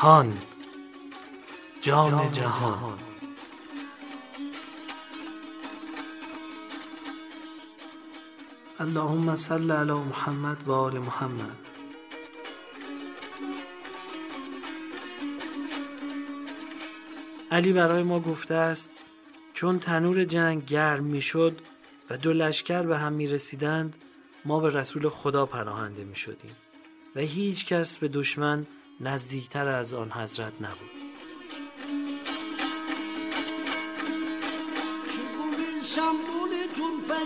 هان جان جهان. اللهم صل علی محمد و آل محمد. علی برای ما گفته است چون تنور جنگ گرم می‌شد و دو لشکر به هم می رسیدند ما به رسول خدا پناهنده می شدیم و هیچ کس به دشمن نزدیکتر از آن حضرت نبود.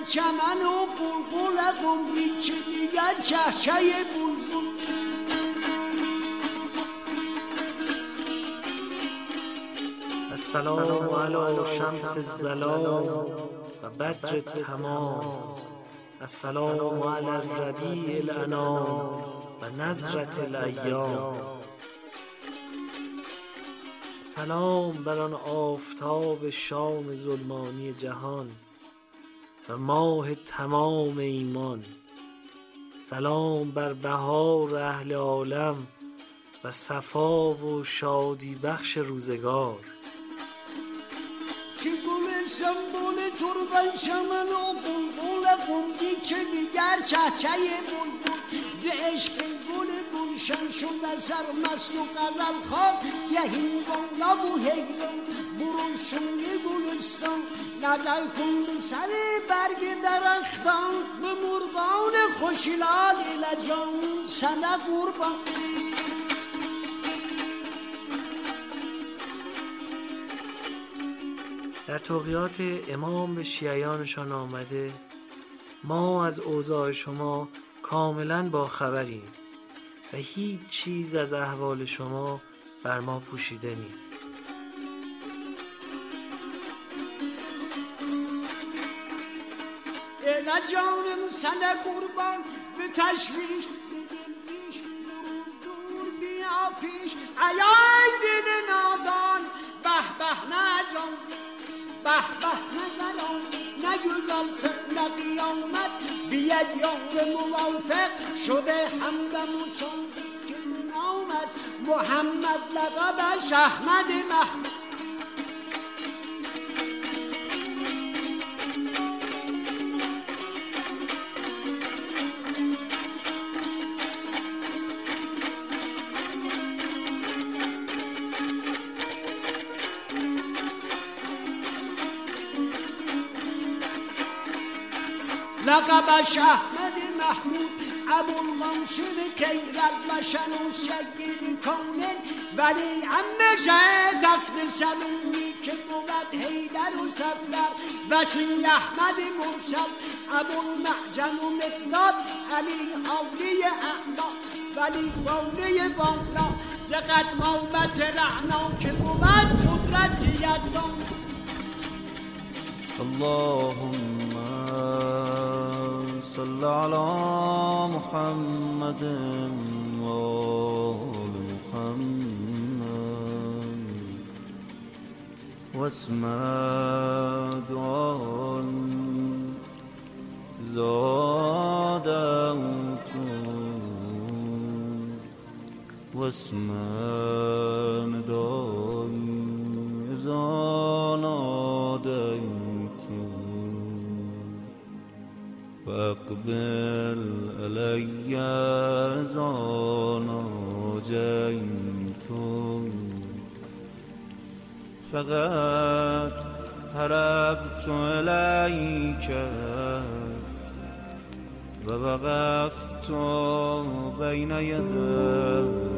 چمن و بلبل هیچ دیگر چهچه بلبل. السلام علی شمس الزلال و بدر تمام. السلام علی الربیع الانام و نظرت الایام. سلام بر آن آفتاب شام ظلمانی جهان و ماه تمام ایمان. سلام بر بهار اهل عالم و صفا و شادی بخش روزگار. که گل سنبول تربن شمن و بلبل قمدی چه دیگر چهچه بلبل؟ ز عشق سر مست و غزل خواب یهین بالا و هیلان برو سوی گلستان. نظر کن به سر برگ درختان. به مرغان خوشلال لجان. سنه قربان. در توقیات امام به شیعیانشان آمده ما از اوضاع شما کاملا با خبریم و هیچ چیز از احوال شما بر ما پوشیده نیست. اله جانم سنه قربان به تشویش پیش. ایای دل نادان به به نجان به به نزنان نگذار سر قیامت بیاد یار موافق شده همدم که نام است محمد لقبش احمد محمد لقبش احمد محمود ابو المنصور کیرد و شنوس شکل کامل. ولی ام شه تقر سلومی که بود حیدر و سفر وسیل احمد مرسل ابو المعجن و مقداد. علی حالی اعلا ولی فولی بالا زقد مامت رعنا که بود قدرت یزدان اللهم صل على محمد وآل محمد. واسم دعاء زادت واسم نداء فاقبل علي زاناجيت فقد هربت إليك ووقفت بين يديك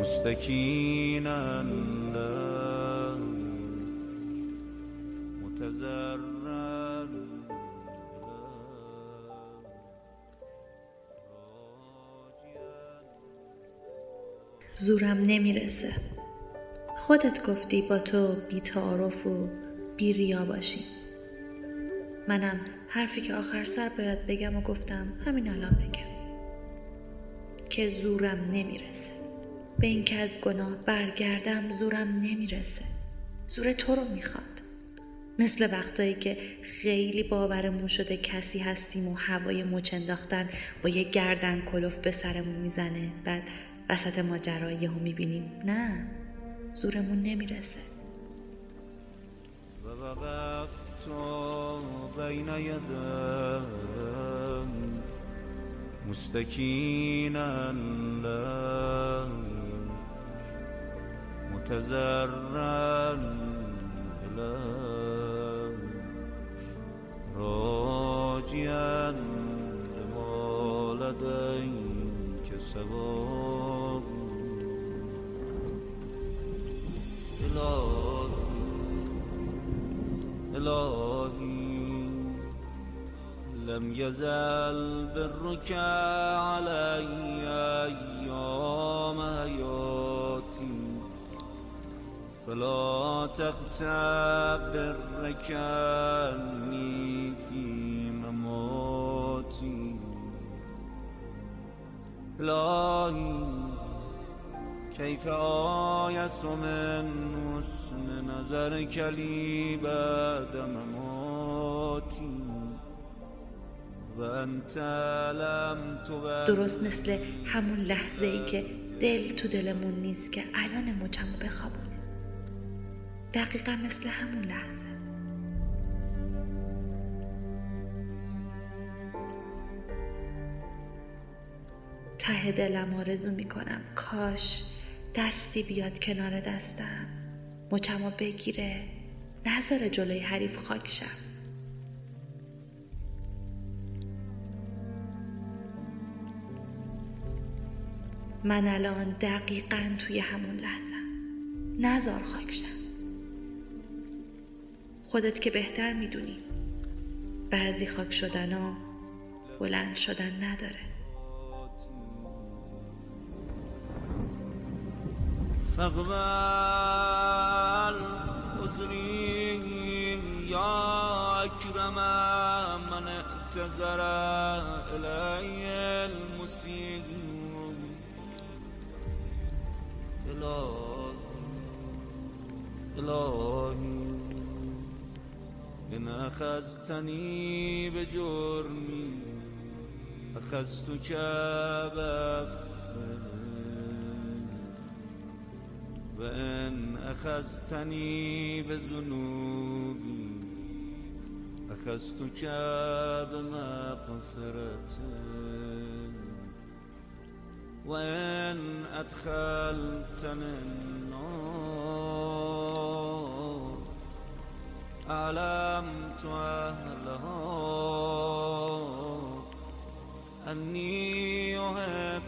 مستكينا. زورم نمی‌رسه. خودت گفتی با تو بیتعارف و بی ریا باشیم منم حرفی که آخر سر باید بگم و گفتم همین الان بگم. که زورم نمی‌رسه. به اینکه از گناه برگردم زورم نمی‌رسه. زور تو رو می‌خواد. مثل وقتایی که خیلی باورمون شده کسی هستیم و هوای مچ انداختن با یه گردن کلوف به سرمون می‌زنه. بعد وسط ماجرا یهو می‌بینیم. نه زورمون نمی‌رسه. بین یدم مستکینا متزرا راجيا لما لديك سبب إلهي إلهي. لم يزل برك علي أيام حياتي. فلا تغتب بركني في مماتي. إلهي. كيف آيس من حسن نظرك لي بعد مماتي وأنت لم تبالي درست مثل همون لحظه ای که دل تو دلمون نیست که الان مچمو بخوابونه دقیقا مثل همون لحظه. ته دلم آرزو می‌کنم کاش دستی بیاد کنار دستم. مچمو بگیره. نذاره جلوی حریف خاک شم. من الان دقیقا توی همون لحظه. نزار خاک شم. خودت که بهتر می‌دونی. بعضی خاک شدن ها بلند شدن نداره. فاقبل عذري يا أكرم من اعتذر إلي المسيء. إلهي إلهي إن أخذتني بجرمي أخذتك بفضل وإن أخذتني بذنوبي أخذتك بمغفرة وإن أدخلتني النار أعلمت أهلها أني أحب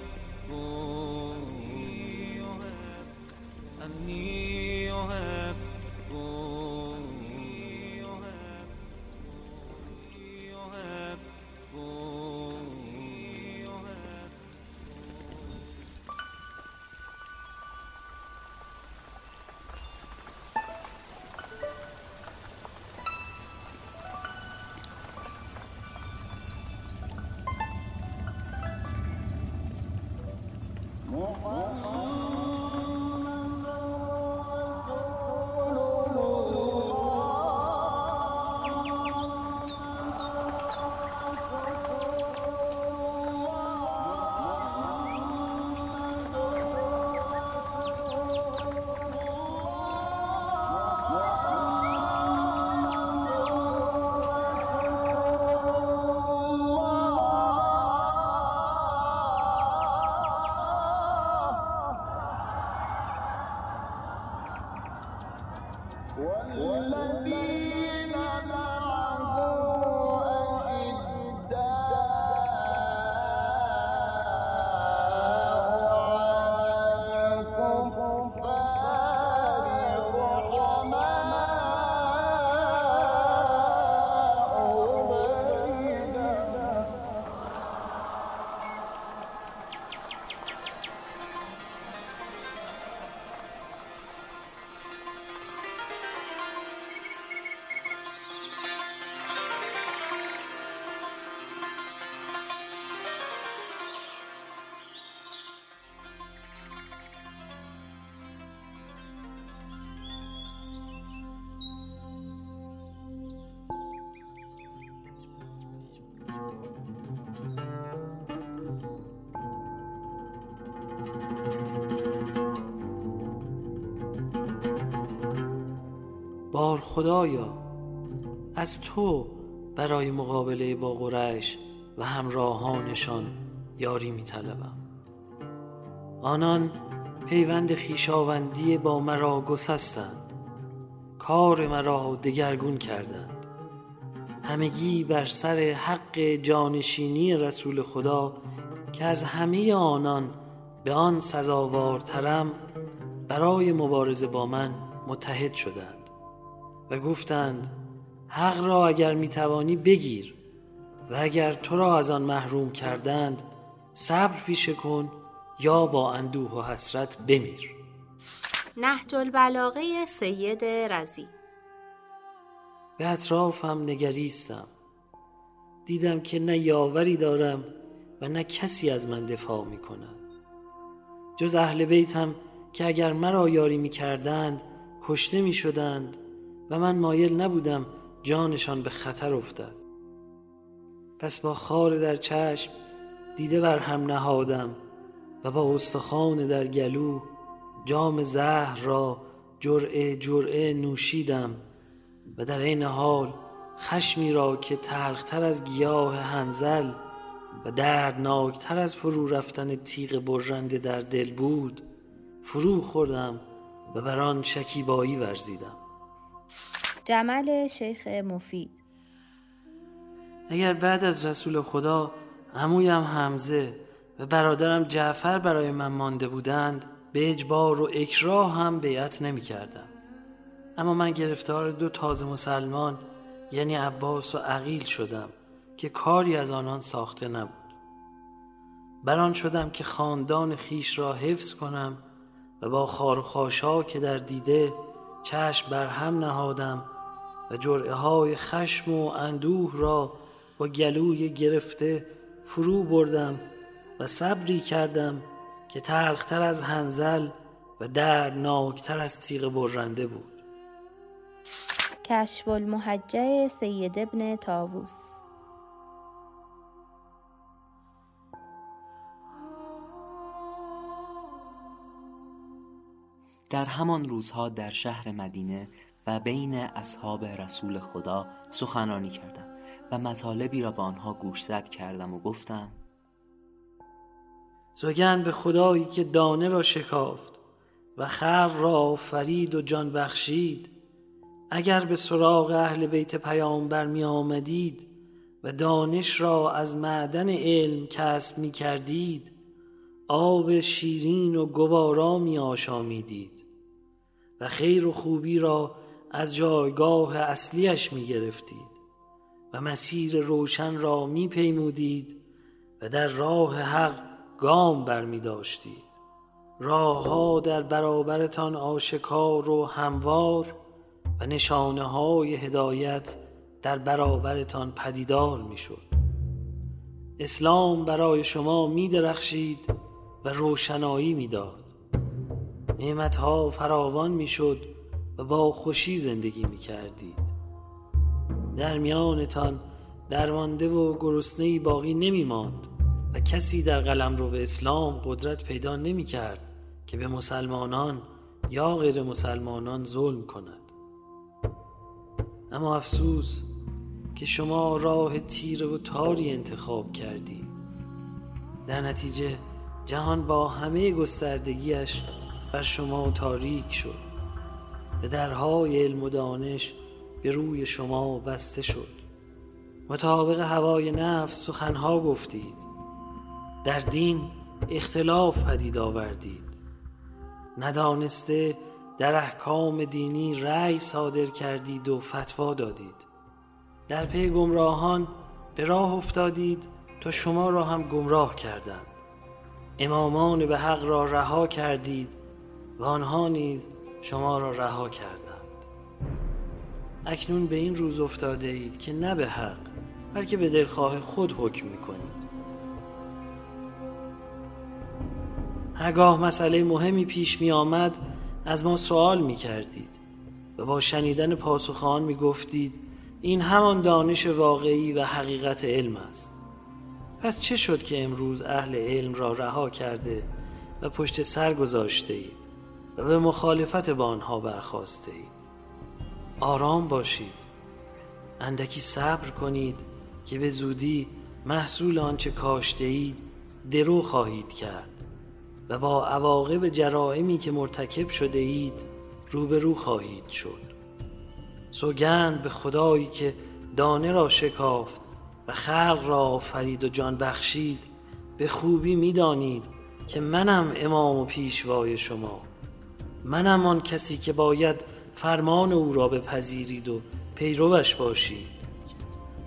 بار خدایا از تو برای مقابله با قریش و همراهانشان یاری می طلبم. آنان پیوند خیشاوندی با مرا گسستند. کار مرا دگرگون کردند. همگی بر سر حق جانشینی رسول خدا که از همه آنان به آن سزاوارترم برای مبارزه با من متحد شدند. و گفتند حق را اگر می‌توانی بگیر و اگر تو را از آن محروم کردند صبر پیشه کن یا با اندوه و حسرت بمیر. نهج البلاغه سید رزی به اطرافم نگریستم. دیدم که نه یاوری دارم و نه کسی از من دفاع می کند جز اهل بیتم که اگر مرا یاری می کردند کشته می شدند و من مایل نبودم جانشان به خطر افتد. پس با خار در چشم دیده بر هم نهادم و با استخوان در گلو جام زهر را جرعه جرعه نوشیدم و در عین حال خشمی را که تلختر از گیاه هنزل و دردناکتر از فرو رفتن تیغ برنده در دل بود فرو خوردم و بر آن شکیبایی ورزیدم. جمل شیخ مفید اگر بعد از رسول خدا عمویم حمزه و برادرم جعفر برای من مانده بودند به اجبار و اکراه هم بیعت نمی کردم. اما من گرفتار دو تازه مسلمان یعنی عباس و عقیل شدم که کاری از آنان ساخته نبود بران شدم که خاندان خیش را حفظ کنم و با خار و خاشا که در دیده چشم بر هم نهادم و جرعه های خشم و اندوه را با گلوی گرفته فرو بردم و صبری کردم که تلختر از هنزل و دردناکتر از تیغ برنده بود. کشف المحجه سید ابن تاووس در همان روزها در شهر مدینه و بین اصحاب رسول خدا سخنرانی کردم و مطالبی را به آنها گوشزد کردم و گفتم سوگند به خدایی که دانه را شکافت و خلق را آفرید و جان بخشید اگر به سراغ اهل بیت پیامبر می آمدید و دانش را از معدن علم کسب می کردید آب شیرین و گوارا می آشامیدید و خیر و خوبی را از جایگاه اصلیش می گرفتید و مسیر روشن را می پیمودید و در راه حق گام بر می داشتید راهها در برابرتان آشکار و هموار و نشانه های هدایت در برابرتان پدیدار می شد اسلام برای شما می درخشید و روشنایی می داد نعمتها فراوان می شد و با خوشی زندگی می کردید در میانتان درمانده و گرسنه باقی نمی ماند و کسی در قلم رو به اسلام قدرت پیدا نمی کرد که به مسلمانان یا غیر مسلمانان ظلم کند. اما افسوس که شما راه تیره و تاری انتخاب کردید در نتیجه جهان با همه گستردگیش بر شما تاریک شد. و درهای علم و دانش به روی شما بسته شد. مطابق هوای نفس سخنها گفتید. در دین اختلاف پدید آوردید. ندانسته در احکام دینی رأی صادر کردید و فتوا دادید. در پی گمراهان به راه افتادید تا شما را هم گمراه کردند. امامان به حق را رها کردید و آنها نیز شما را رها کردند. اکنون به این روز افتاده اید که نه به حق بلکه به دلخواه خود حکم می کنید هرگاه مسئله مهمی پیش می آمد از ما سوال می کردید و با شنیدن پاسخ آن می گفتید این همان دانش واقعی و حقیقت علم است. پس چه شد که امروز اهل علم را رها کرده و پشت سر گذاشته اید؟ و به مخالفت با آنها برخواسته اید. آرام باشید. اندکی صبر کنید که به زودی محصول آنچه کاشته اید درو خواهید کرد و با عواقب جرائمی که مرتکب شده اید روبرو خواهید شد. سوگند به خدایی که دانه را شکافت و خلق را آفرید و جان بخشید به خوبی می‌دانید که منم امام و پیشوای شما. منم آن کسی که باید فرمان او را بپذیرید و پیروش باشید.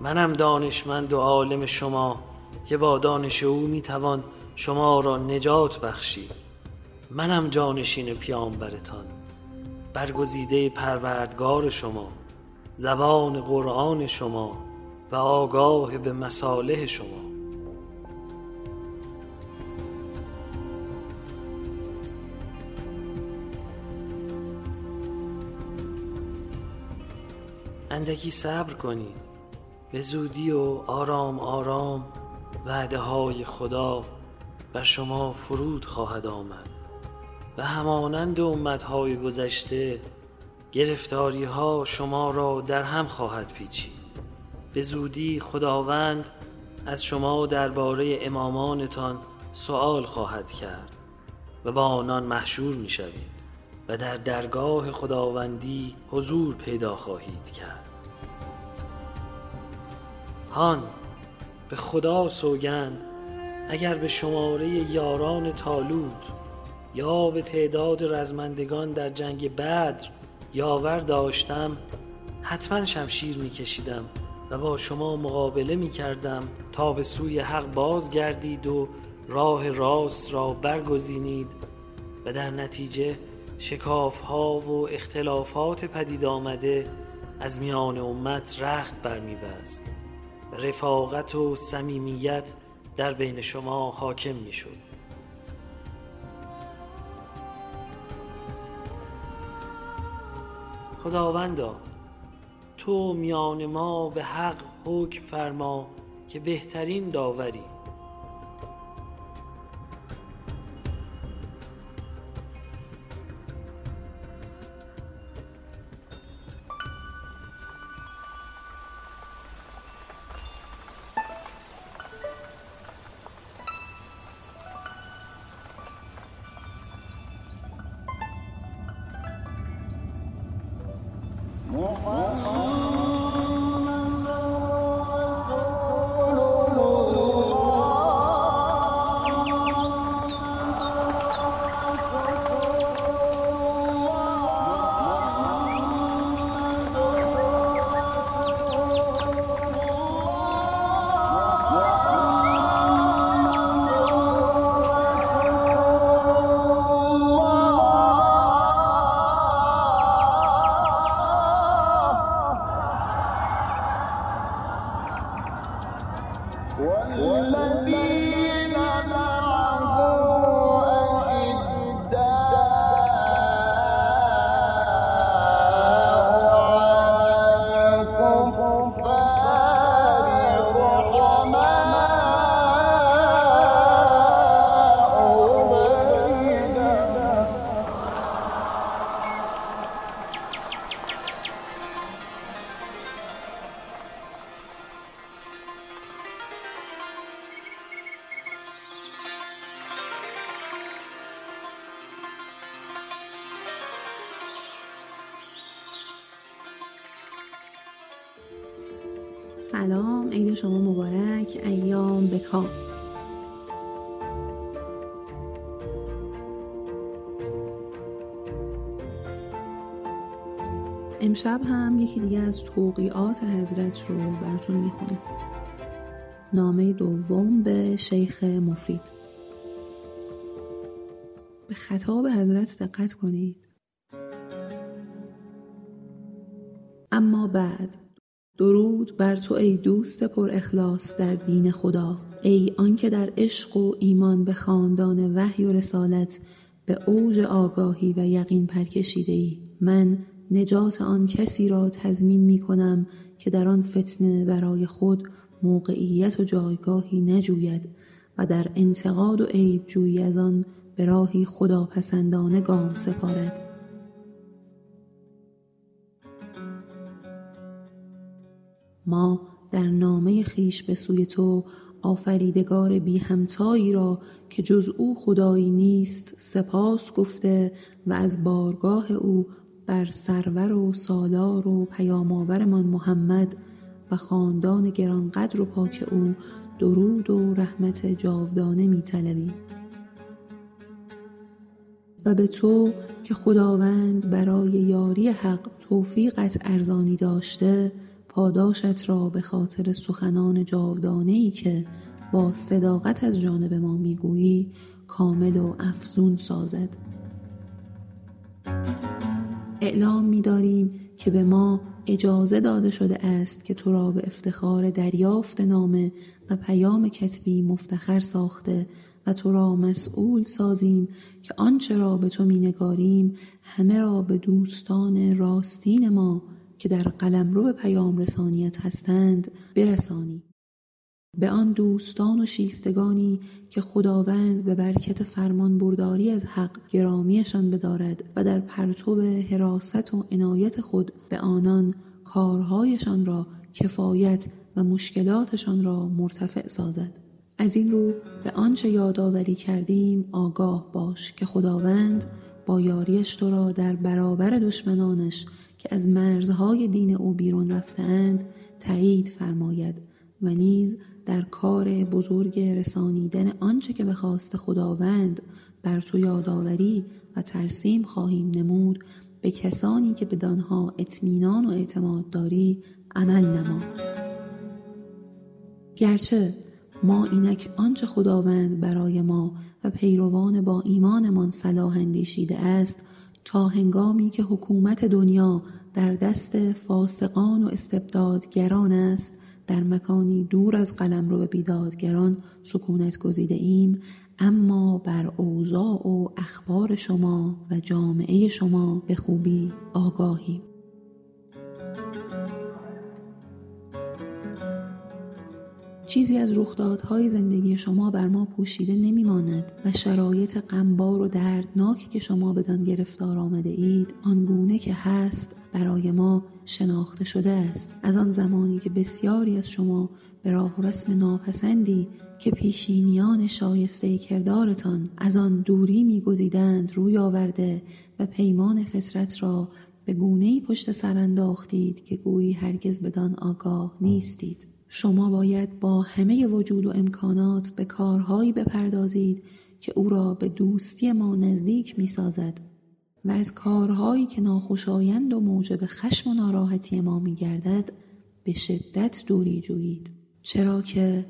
منم دانشمند و عالم شما که با دانش او می‌توان شما را نجات بخشید. منم جانشین پیامبرتان برگزیده پروردگار شما زبان قرآن شما و آگاه به مصالح شما. اندکی صبر کنید به زودی و آرام آرام وعده های خدا بر شما فرود خواهد آمد. و همانند امتهای گذشته گرفتاری ها شما را در هم خواهد پیچید. به زودی خداوند از شما درباره امامانتان سوال خواهد کرد و با آنان محشور می شوید و در درگاه خداوندی حضور پیدا خواهید کرد. هان به خدا سوگند اگر به شماره یاران تالود یا به تعداد رزمندگان در جنگ بدر یاور داشتم حتما شمشیر میکشیدم و با شما مقابله می کردم تا به سوی حق بازگردید و راه راست را برگزینید و در نتیجه شکاف ها و اختلافات پدید آمده از میان امت رخت برمیبست و رفاقت و صمیمیت در بین شما حاکم می‌شد. خداوندا تو میان ما به حق حکم فرما که بهترین داوری امشب هم یکی دیگه از توقیات حضرت رو براتون می‌خونم نامه دوم به شیخ مفید. به خطاب حضرت دقت کنید. اما بعد درود بر تو ای دوست پر اخلاص در دین خدا. ای آنکه در عشق و ایمان به خاندان وحی و رسالت به اوج آگاهی و یقین پرکشیده ای من نجات آن کسی را تضمین می کنم که در آن فتنه برای خود موقعیت و جایگاهی نجوید و در انتقاد و عیب جویی از آن به راهی خداپسندانه گام سپارد. ما در نامه خیش به سوی تو آفریدگار بی همتایی را که جز او خدایی نیست سپاس گفته و از بارگاه او بر سرور و سالار و پیامآورمان محمد و خاندان گرانقدر و پاک او درود و رحمت جاودانه می طلبیم. و به تو که خداوند برای یاری حق توفیقت ارزانی داشته پاداشت را به خاطر سخنان جاودانه ای که با صداقت از جانب ما می‌گویی کامل و افزون سازد اعلام می‌داریم که به ما اجازه داده شده است که تو را به افتخار دریافت نامه و پیام کتبی مفتخر ساخته و تو را مسئول سازیم که آنچه را به تو مینگاریم همه را به دوستان راستین ما که در قلمرو پیام رسانیت هستند برسانی به آن دوستان و شیفتگانی که خداوند به برکت فرمان برداری از حق گرامیشان بدارد و در پرتو حراست و عنایت خود به آنان کارهایشان را کفایت و مشکلاتشان را مرتفع سازد. از این رو به آنچه یادآوری کردیم آگاه باش که خداوند با یاریش تو را در برابر دشمنانش که از مرزهای دین او بیرون رفتهاند تایید فرماید و نیز در کار بزرگ رسانیدن آنچه که به خواست خداوند بر تو یادآوری و ترسیم خواهیم نمود به کسانی که بدانها اطمینان و اعتماد داری عمل نما. گرچه ما اینک آنچه خداوند برای ما و پیروان با ایمانمان صلاح اندیشیده است تا هنگامی که حکومت دنیا در دست فاسقان و استبدادگران است در مکانی دور از قلم رو به بیدادگران سکونت گزیده ایم اما بر اوضاع و اخبار شما و جامعه شما به خوبی آگاهیم. چیزی از رخدادهای زندگی شما بر ما پوشیده نمیماند و شرایط غمبار و دردناکی که شما بدان گرفتار آمده اید آنگونه که هست برای ما شناخته شده است. از آن زمانی که بسیاری از شما به راه و رسم ناپسندی که پیشینیان شایسته کردارتان از آن دوری میگزیدند روی آورده و پیمان فطرت را به گونه‌ای پشت سر انداختید که گویی هرگز بدان آگاه نیستید. شما باید با همه وجود و امکانات به کارهایی بپردازید که او را به دوستی ما نزدیک می سازد و از کارهایی که ناخوشایند و موجب خشم و ناراحتی ما می گردد به شدت دوری جویید چرا که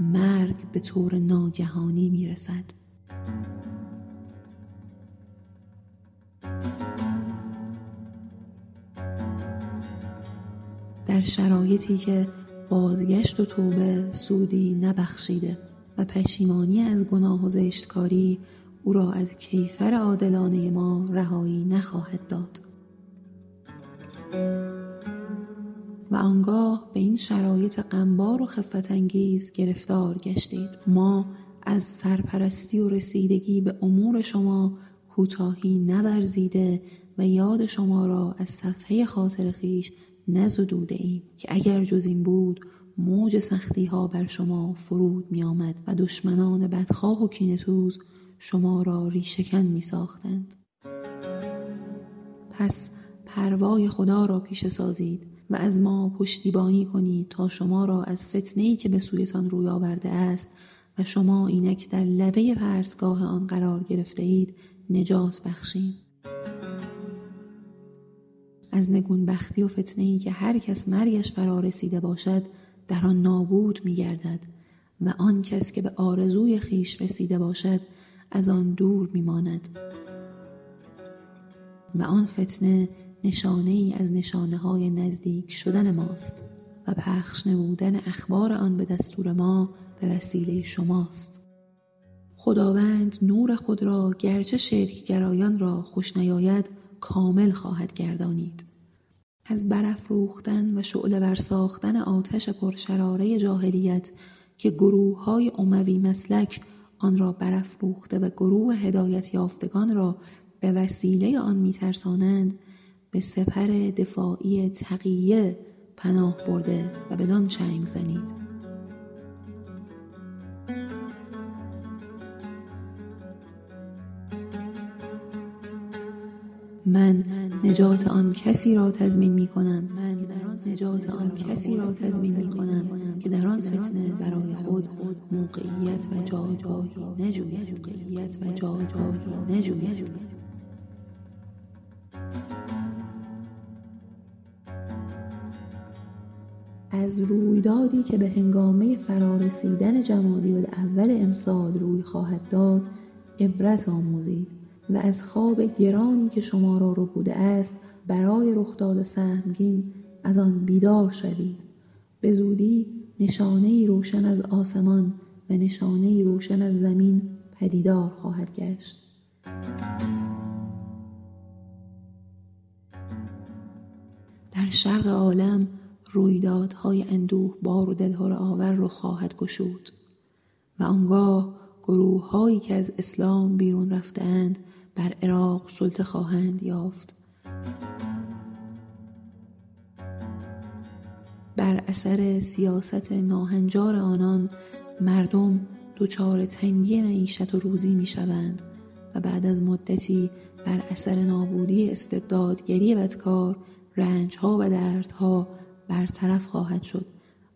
مرگ به طور ناگهانی می رسد در شرایطی که بازگشت و توبه سودی نبخشیده و پشیمانی از گناه و زشتکاری او را از کیفر عادلانه ما رهایی نخواهد داد. و آنگاه به این شرایط غمبار و خفت انگیز گرفتار گشتید. ما از سرپرستی و رسیدگی به امور شما کوتاهی نورزیده و یاد شما را از صفحه خاطر خیش نزدوده ایم که اگر جز این بود موج سختی ها بر شما فرود می آمد و دشمنان بدخواه و کینتوز شما را ریشکن می ساختند. پس پروای خدا را پیش سازید و از ما پشتیبانی کنید تا شما را از فتنهی که به سویتان روی آورده است و شما اینک در لبه پرسگاه آن قرار گرفته اید نجات بخشیم. از نگون بختی و فتنه ای که هر کس مرگش فرا رسیده باشد در آن نابود می گردد و آن کس که به آرزوی خیش رسیده باشد از آن دور می ماند و آن فتنه نشانه ای از نشانه های نزدیک شدن ماست و پخش نبودن اخبار آن به دستور ما به وسیله شماست. خداوند نور خود را گرچه شرکگرایان را خوش نیاید کامل خواهد گردانید. از برافروختن و شعله ور ساختن آتش پرشراره جاهلیت که گروه های اموی مسلک آن را برافروخته و گروه هدایت یافتگان را به وسیله آن میترسانند به سپر دفاعی تقیه پناه برده و بدان چنگ زنید. من نجات آن کسی را تضمین می کنم من نجات آن کسی را تضمین می کنم که در آن فتنه برای خود موقعیت و جایگاهی نجوید موقعیت و جایگاهی نجوید از رویدادی که به هنگامه فرارسیدن جمادی اول امسال روی خواهد داد عبرت آموزید. و از خواب گرانی که شما را رو بوده است برای رخداد سهمگین از آن بیدار شوید. به زودی نشانه روشن از آسمان و نشانه روشن از زمین پدیدار خواهد گشت. در شرق عالم رویدادهای اندوه بار و دلهور آور رو خواهد گشود و آنگاه گروه هایی که از اسلام بیرون رفتند بر عراق سلطه خواهند یافت. بر اثر سیاست ناهنجار آنان مردم دچار تنگی معیشت و روزی می شوند و بعد از مدتی بر اثر نابودی استبدادگری بدکار رنجها و دردها برطرف خواهد شد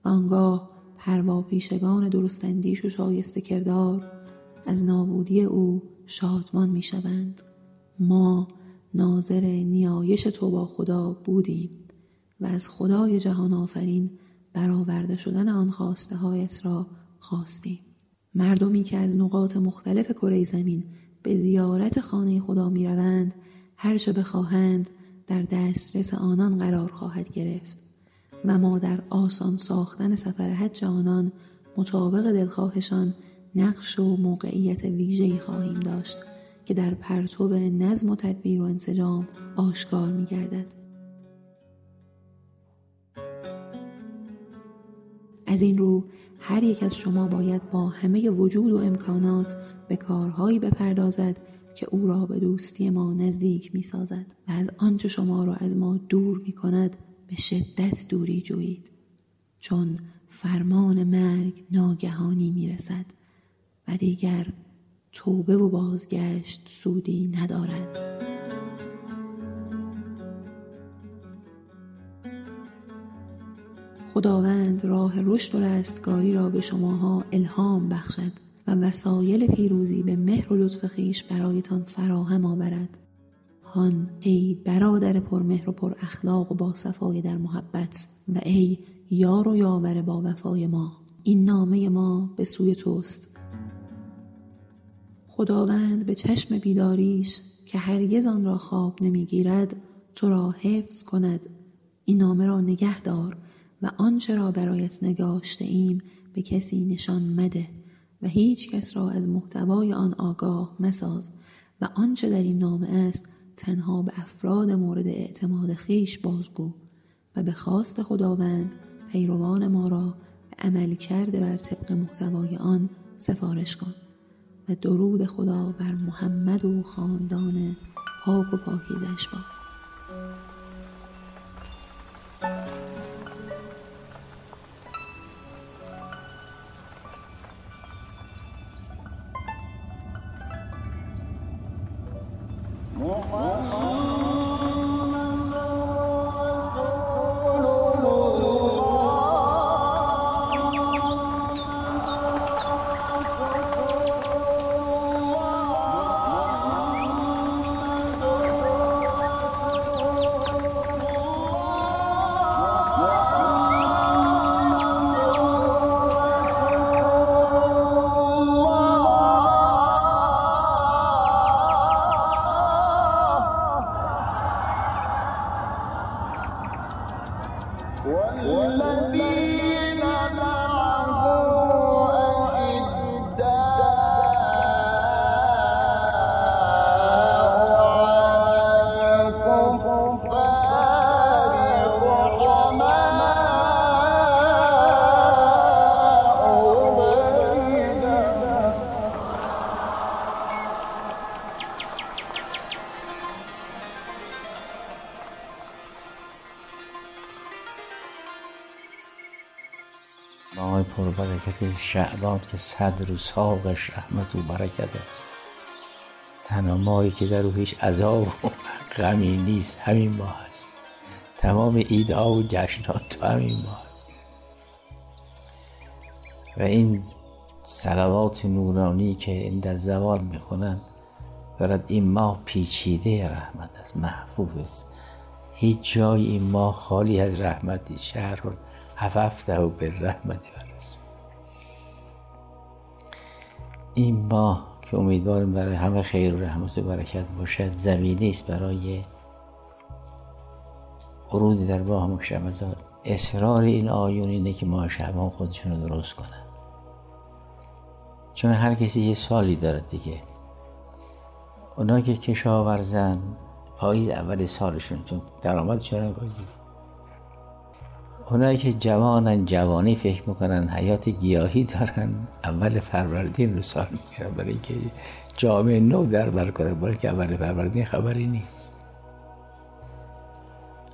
آنگاه پرواپیشگان درستندیش و شایسته کردار از نابودی او شادمان می شوند. ما ناظر نیایش تو با خدا بودیم و از خدای جهان آفرین برآورده شدن آن خواسته هایت را خواستیم. مردمی که از نقاط مختلف کره زمین به زیارت خانه خدا می روند هر چه بخواهند در دسترس آنان قرار خواهد گرفت و ما در آسان ساختن سفر حج آنان مطابق دلخواهشان نقش و موقعیت ویژه‌ای خواهیم داشت که در پرتو نظم و تدبیر و انسجام آشکار می گردد. از این رو هر یک از شما باید با همه وجود و امکانات به کارهایی بپردازد که او را به دوستی ما نزدیک می سازد و از آنچه شما را از ما دور می کند به شدت دوری جویید چون فرمان مرگ ناگهانی می رسد و دیگر توبه و بازگشت سودی ندارد. خداوند راه رشد و رستگاری را به شماها الهام بخشد و وسایل پیروزی به مهر و لطف خیش برایتان فراهم آورد. هان ای برادر پرمهر و پر اخلاق و با صفای در محبت و ای یار و یاور با وفای ما. این نامه ما به سوی توست. خداوند به چشم بیداریش که هرگز آن را خواب نمی‌گیرد تو را حفظ کند. این نامه را نگه دار و آنچه را برایت نگاشته ایم به کسی نشان مده و هیچ کس را از محتوای آن آگاه مساز و آنچه در این نامه است تنها به افراد مورد اعتماد خیش بازگو و به خواست خداوند پیروان ما را به عمل کرده بر طبق محتوای آن سفارش کن. و درود خدا بر محمد و خاندان پاک و پاکیزش باد. والذين معه شعبان که صد روز ساقش رحمت و برکت است. تنها ماهی که در او هیچ عذاب و غمی نیست همین ماه است. تمام ایدها و جشنات تو همین ماه است. و این سلوات نورانی که این در زوال می‌خونن دارد این ماه پیچیده رحمت است محفوظ است. هیچ جای این ماه خالی از رحمتی. شهر هففته به رحمت این ماه که امیدوارم برای همه خیر و رحمت و برکت باشد زمینی است برای ورود در ماه مکشمزار اصرار این آیون اینه که ماه شعبان خودشون رو درست کنن. چون هر کسی یه سالی دارد دیگه. اونا که کشاورزن پاییز اول سالشون چون درآمدشون هم اونایی که جوانن جوانی فکر می‌کنن حیات گیاهی دارن. اول فروردین رو سال می‌گیرن برای اینکه جامعه نو در بر کنه برای که اول فروردین خبری نیست.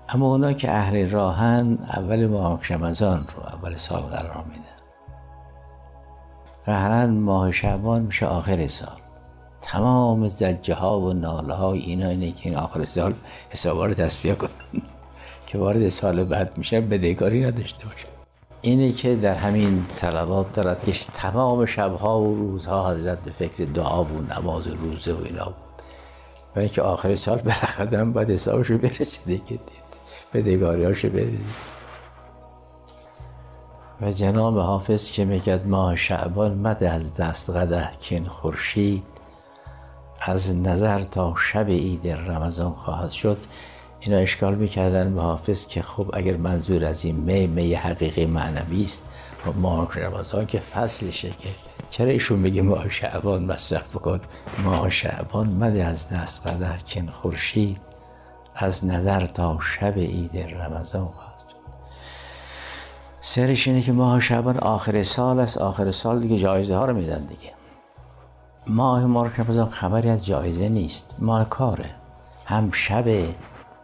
اما اونا که اهل راهن اول ماه شمزان رو اول سال قرار میدن. قهرن ماه شعبان میشه آخر سال. تمام زجه ها و ناله های اینا اینه که این آخر سال حسابا تصفیه کنن. که وارد سال بعد میشه بدهکاری نداشته باشه. اینه که در همین سلوات دارد که تمام شبها و روزها حضرت به فکر دعا و نماز و روزه و اینا بود. برای که آخر سال بالاخره باید حسابشو برسیده که بدهکاریاشو بده و جناب حافظ که میگد ماه شعبان مده از دست قده کن خورشید از نظر تا شب عید رمضان خواهد شد. اینا اشکال می‌کردن. به حافظ که خب اگر منظور از این می می حقیقی معنوی است ماه رمضان که فصلشه که چرا ایشون میگه ماه شعبان مصرف بکن ماه شعبان مده از دست قدر کن خورشید از نظر تا شب عید رمضان خواهد سرش اینه که ماه شعبان آخر سال است. آخر سال دیگه جایزه ها رو میدن دیگه. ماه ماه رمضان خبری از جایزه نیست. ماه کاره. هم شب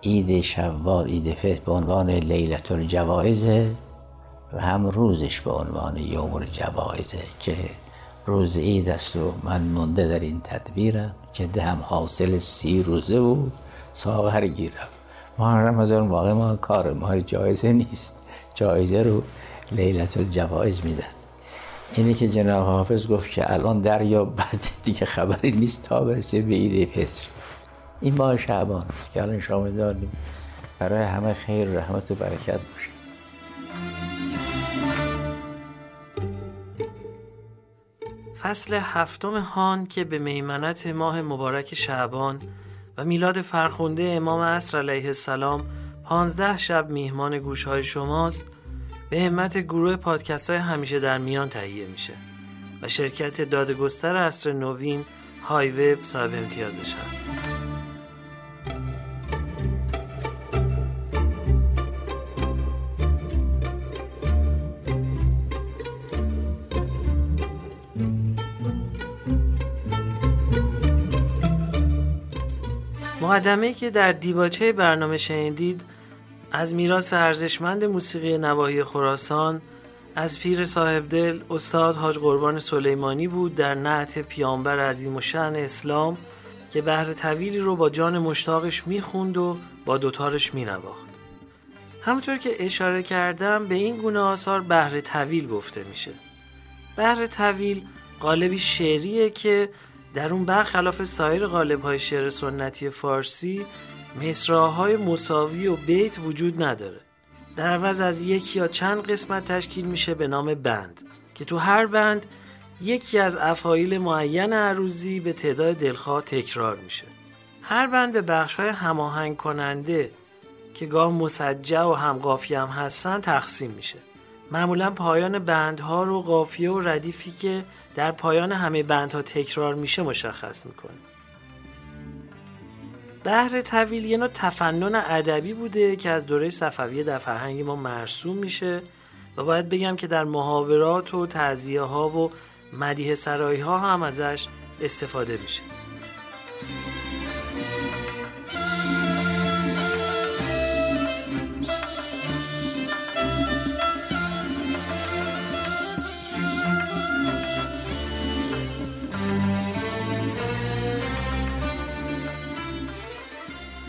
عید شوال عید فطر به عنوان لیلت الجوائزه و هم روزش به عنوان یوم الجوائزه که روز عید است و من مونده در این تدبیرم که دهم حاصل سی روزه و ساغر گیرم. ماه رمضان واقع ما کار ما جایزه نیست. جایزه رو لیلت الجوائز میدن. اینه که جناب حافظ گفت که الان دریا بعد دیگه خبری نیست تا برسه به عید فطر. این ماه شعبان است که الان شما داریم. برای همه خیر رحمت و برکت باشه. فصل هفتم هان که به میمنت ماه مبارک شعبان و میلاد فرخونده امام عصر علیه السلام پانزده شب میهمان گوش های شماست به همت گروه پادکست های همیشه در میان تهیه میشه و شرکت دادگستر اصر نوین های وب صاحب امتیازش هست. مقدمه که در دیباچه برنامه شنیدید از میراث ارزشمند موسیقی نواحی خراسان از پیر صاحب دل استاد حاج قربان سلیمانی بود در نعت پیامبر عظیم و شن اسلام که بهر طویلی رو با جان مشتاقش می‌خوند و با دوتارش مینواخت. همونطور که اشاره کردم به این گونه آثار بهر طویل گفته میشه. بهر طویل قالبی شعریه که در اون برخلاف سایر قالب های شعر سنتی فارسی مصراهای مساوی و بیت وجود نداره. در عوض از یک یا چند قسمت تشکیل میشه به نام بند که تو هر بند یکی از افایل معین عروضی به تعداد دلخواه تکرار میشه. هر بند به بخش های هماهنگ کننده که گاه مسجع و هم قافیه هم هستن تقسیم میشه. معمولا پایان بندها رو قافیه و ردیفی که در پایان همه بندها تکرار میشه مشخص می‌کنه. بحر طویل یه نوع تفنن ادبی بوده که از دوره صفویه در فرهنگ ما مرسوم میشه و باید بگم که در محاورات و تعذیه ها و مدیه سرایی ها هم ازش استفاده میشه.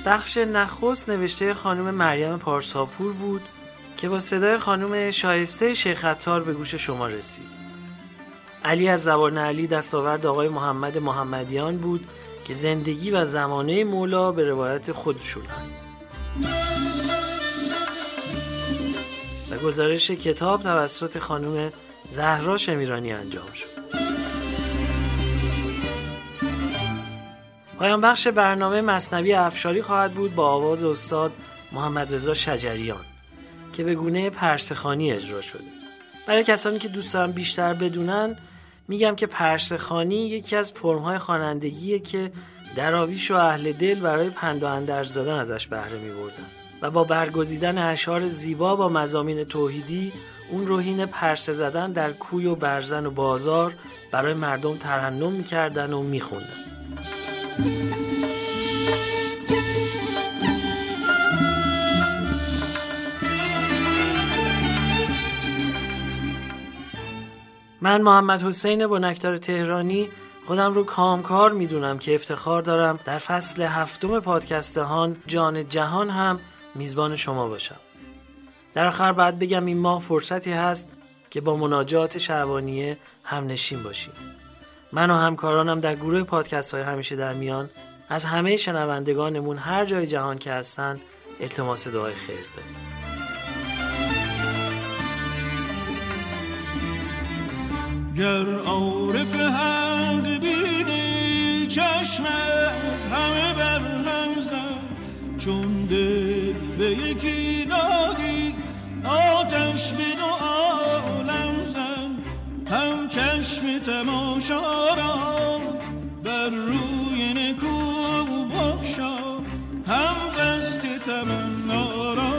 بخش نخست نوشته خانم مریم پارساپور بود که با صدای خانم شایسته شیخ عطار به گوش شما رسید. علی از زبان علی دستاورد آقای محمد محمدیان بود که زندگی و زمانه مولا به روایت خودشون است. و گزارش کتاب توسط خانم زهرا شمیرانی انجام شد. پایان بخش برنامه مصنوی افشاری خواهد بود با آواز استاد محمد رضا شجریان که به گونه پرسخانی اجرا شده. برای کسانی که دوست دارن بیشتر بدونن میگم که پرسخانی یکی از فرمهای خوانندگیه که دراویش و اهل دل برای پند و اندرز دادن ازش بهره میبردن و با برگزیدن اشعار زیبا با مزامین توحیدی اون روحین پرسه زدن در کوی و برزن و بازار برای مردم ترنم می‌کردن و میخوندن من محمد حسین بنکدار تهرانی خودم رو کامکار می‌دونم که افتخار دارم در فصل هفتم پادکستهان جان جهان هم میزبان شما باشم. در آخر بعد بگم این ماه فرصتی هست که با مناجات شعبانیه هم نشین باشیم. من و همکارانم در گروه پادکست های همیشه در میان از همه شنوندگانمون هر جای جهان که هستن التماس دعای خیر داریم. گر عارف حق بینی چشم از همه بر هم زن چون دل به یکی دادی آتش به هم چشم تماشا را بر روی نکو بخشا هم دست تمنا را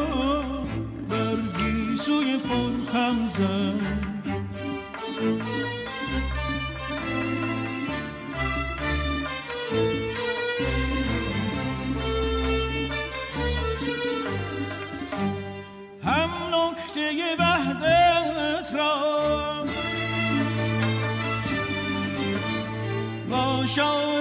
بر گیسوی پرخم زن. show.